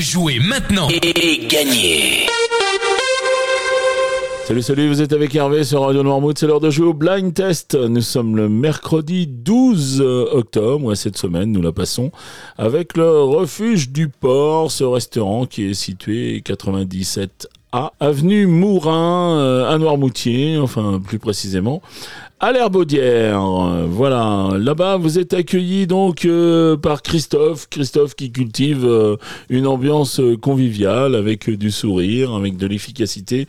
Jouez maintenant et gagnez Salut, salut, vous êtes avec Hervé sur Radio Noirmouth, c'est l'heure de jouer au Blind Test. Nous sommes le mercredi 12 octobre et cette semaine nous la passons avec le Refuge du Port, ce restaurant qui est situé 97 A, avenue Mourin euh, à Noirmoutier, enfin plus précisément à l'Herbaudière. Voilà, là-bas vous êtes accueillis donc euh, par Christophe, Christophe qui cultive euh, une ambiance conviviale avec du sourire, avec de l'efficacité,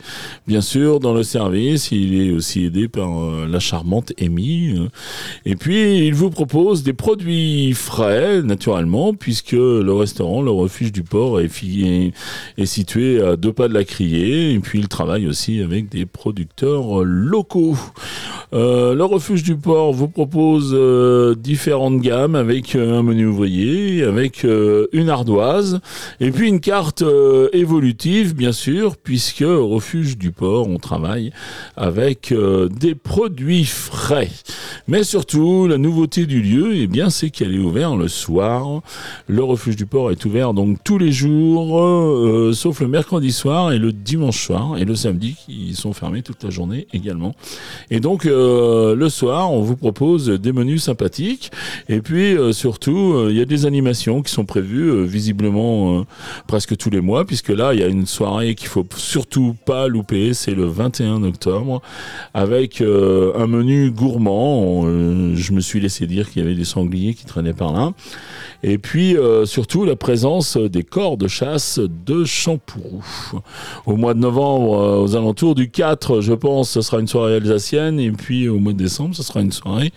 bien sûr dans le service. Il est aussi aidé par euh, la charmante Amy. Et puis il vous propose des produits frais, naturellement, puisque le restaurant, le refuge du port, est, est situé à deux pas de la criée. Et puis il travaille aussi avec des producteurs locaux. Euh, le refuge du port vous propose euh, différentes gammes avec euh, un menu ouvrier, avec une ardoise et puis une carte évolutive bien sûr puisque au refuge du port on travaille avec des produits frais. Mais surtout la nouveauté du lieu eh bien c'est qu'elle est ouverte le soir. Le refuge du port est ouvert donc tous les jours sauf le mercredi soir et le dimanche soir et le samedi qui sont fermés toute la journée également. Et donc euh, le soir, on vous propose des menus sympathiques. Et puis euh, surtout, euh, il y a des animations qui sont prévues visiblement presque tous les mois, puisque là, il y a une soirée qu'il faut surtout pas louper. C'est le 21 octobre, avec un menu gourmand. je me suis laissé dire qu'il y avait des sangliers qui traînaient par là. Et puis surtout la présence des corps de chasse de Champourou. Au mois de novembre, aux alentours du 4, je pense, ce sera une soirée alsacienne. Et puis au mois de décembre, ce sera une soirée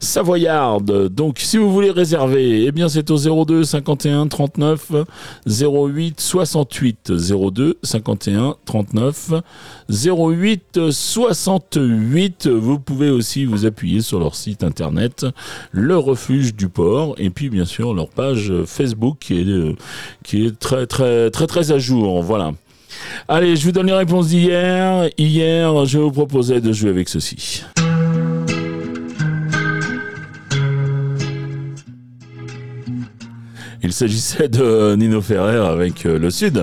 savoyarde. Donc si vous voulez réserver, eh bien c'est au 02 51 39 08 68 02 51 39 08 68. Vous pouvez aussi vous appuyer sur leur site internet Le Refuge du Port et puis bien sûr leur page Facebook qui est, euh, qui est très très très très à jour. Voilà. Allez, je vous donne les réponses d'hier. Hier, je vous proposais de jouer avec ceci. Il s'agissait de Nino Ferrer avec euh, le Sud.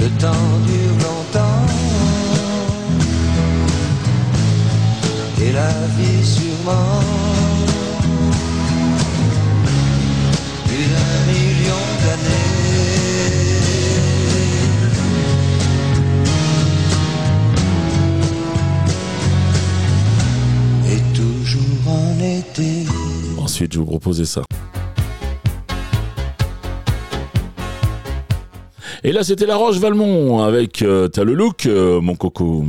Le temps dure longtemps. Et la vie sûrement. Ensuite, je vous proposais ça. Et là, c'était La Roche Valmont avec euh, T'as le look, euh, mon coco.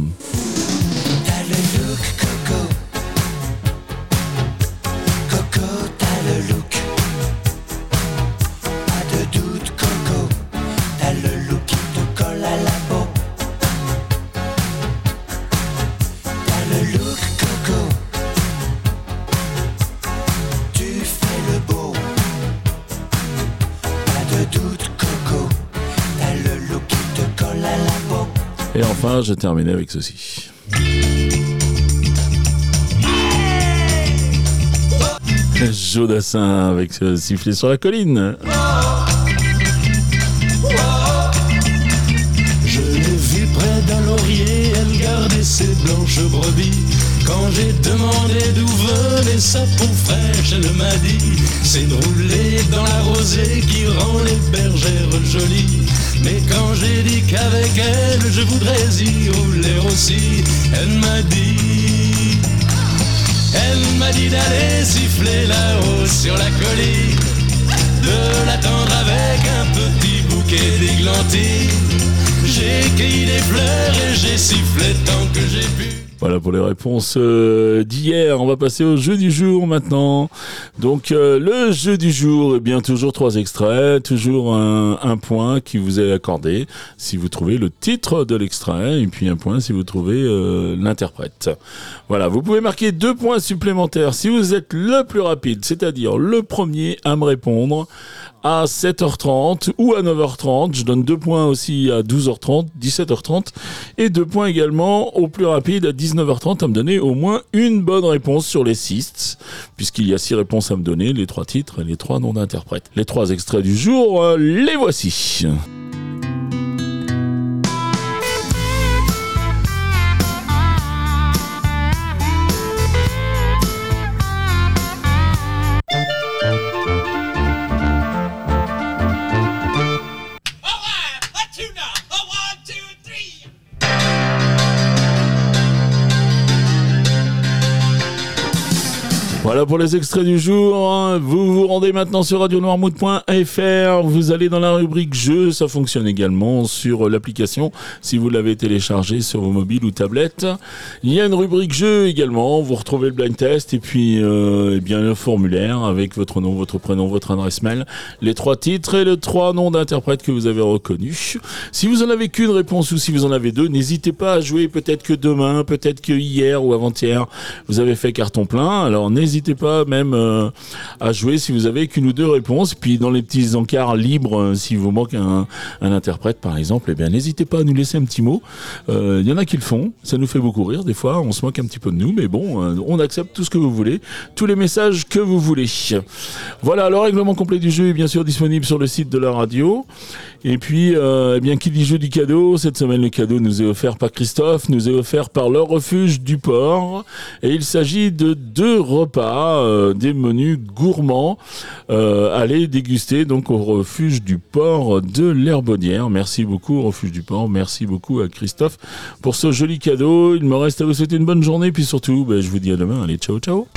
Et enfin, je terminais avec ceci. Jodassin avec ce sifflet sur la colline. Je l'ai vue près d'un laurier, elle gardait ses blanches brebis. Quand j'ai demandé d'où venait sa peau fraîche, elle m'a dit C'est de rouler dans la rosée qui rend les bergères jolies. Mais quand j'ai dit qu'avec elle je voudrais y rouler aussi, elle m'a dit Elle m'a dit d'aller siffler là-haut sur la colline, de l'attendre avec un petit bouquet d'églantines. J'ai cueilli des fleurs et j'ai sifflé tant que j'ai pu. Voilà pour les réponses euh, d'hier. On va passer au jeu du jour maintenant. Donc euh, le jeu du jour, eh bien toujours trois extraits, toujours un, point qui vous est accordé si vous trouvez le titre de l'extrait et puis un point si vous trouvez euh, l'interprète. Voilà, vous pouvez marquer deux points supplémentaires si vous êtes le plus rapide, c'est-à-dire le premier à me répondre à 7h30 ou à 9h30. Je donne deux points aussi à 12h30, 17h30 et deux points également au plus rapide à 19h30 à me donner au moins une bonne réponse sur les six, puisqu'il y a six réponses à me donner, les trois titres et les trois noms d'interprètes. Les trois extraits du jour, euh, les voici. Voilà pour les extraits du jour. Vous vous rendez maintenant sur radionoirmouth.fr. Vous allez dans la rubrique jeux. Ça fonctionne également sur l'application si vous l'avez téléchargé sur vos mobiles ou tablettes. Il y a une rubrique jeux également. Vous retrouvez le blind test et puis euh, eh bien le formulaire avec votre nom, votre prénom, votre adresse mail, les trois titres et les trois noms d'interprètes que vous avez reconnus. Si vous en avez qu'une réponse ou si vous en avez deux, n'hésitez pas à jouer. Peut-être que demain, peut-être que hier ou avant-hier, vous avez fait carton plein. Alors n'hésitez pas même euh, à jouer si vous avez qu'une ou deux réponses. Puis dans les petits encarts libres, euh, si vous manque un, interprète par exemple, eh bien n'hésitez pas à nous laisser un petit mot. Il euh, y en a qui le font, ça nous fait beaucoup rire des fois, on se moque un petit peu de nous, mais bon, on accepte tout ce que vous voulez, tous les messages que vous voulez. Voilà, le règlement complet du jeu est bien sûr disponible sur le site de la radio. Et puis, eh bien, qui dit jeu du cadeau, cette semaine le cadeau nous est offert par Christophe, nous est offert par le refuge du port. Et il s'agit de deux repas, euh, des menus gourmands, euh, aller déguster donc au refuge du port de l'Herbonnière. Merci beaucoup refuge du port, merci beaucoup à Christophe pour ce joli cadeau. Il me reste à vous souhaiter une bonne journée, puis surtout, ben, je vous dis à demain. Allez, ciao, ciao.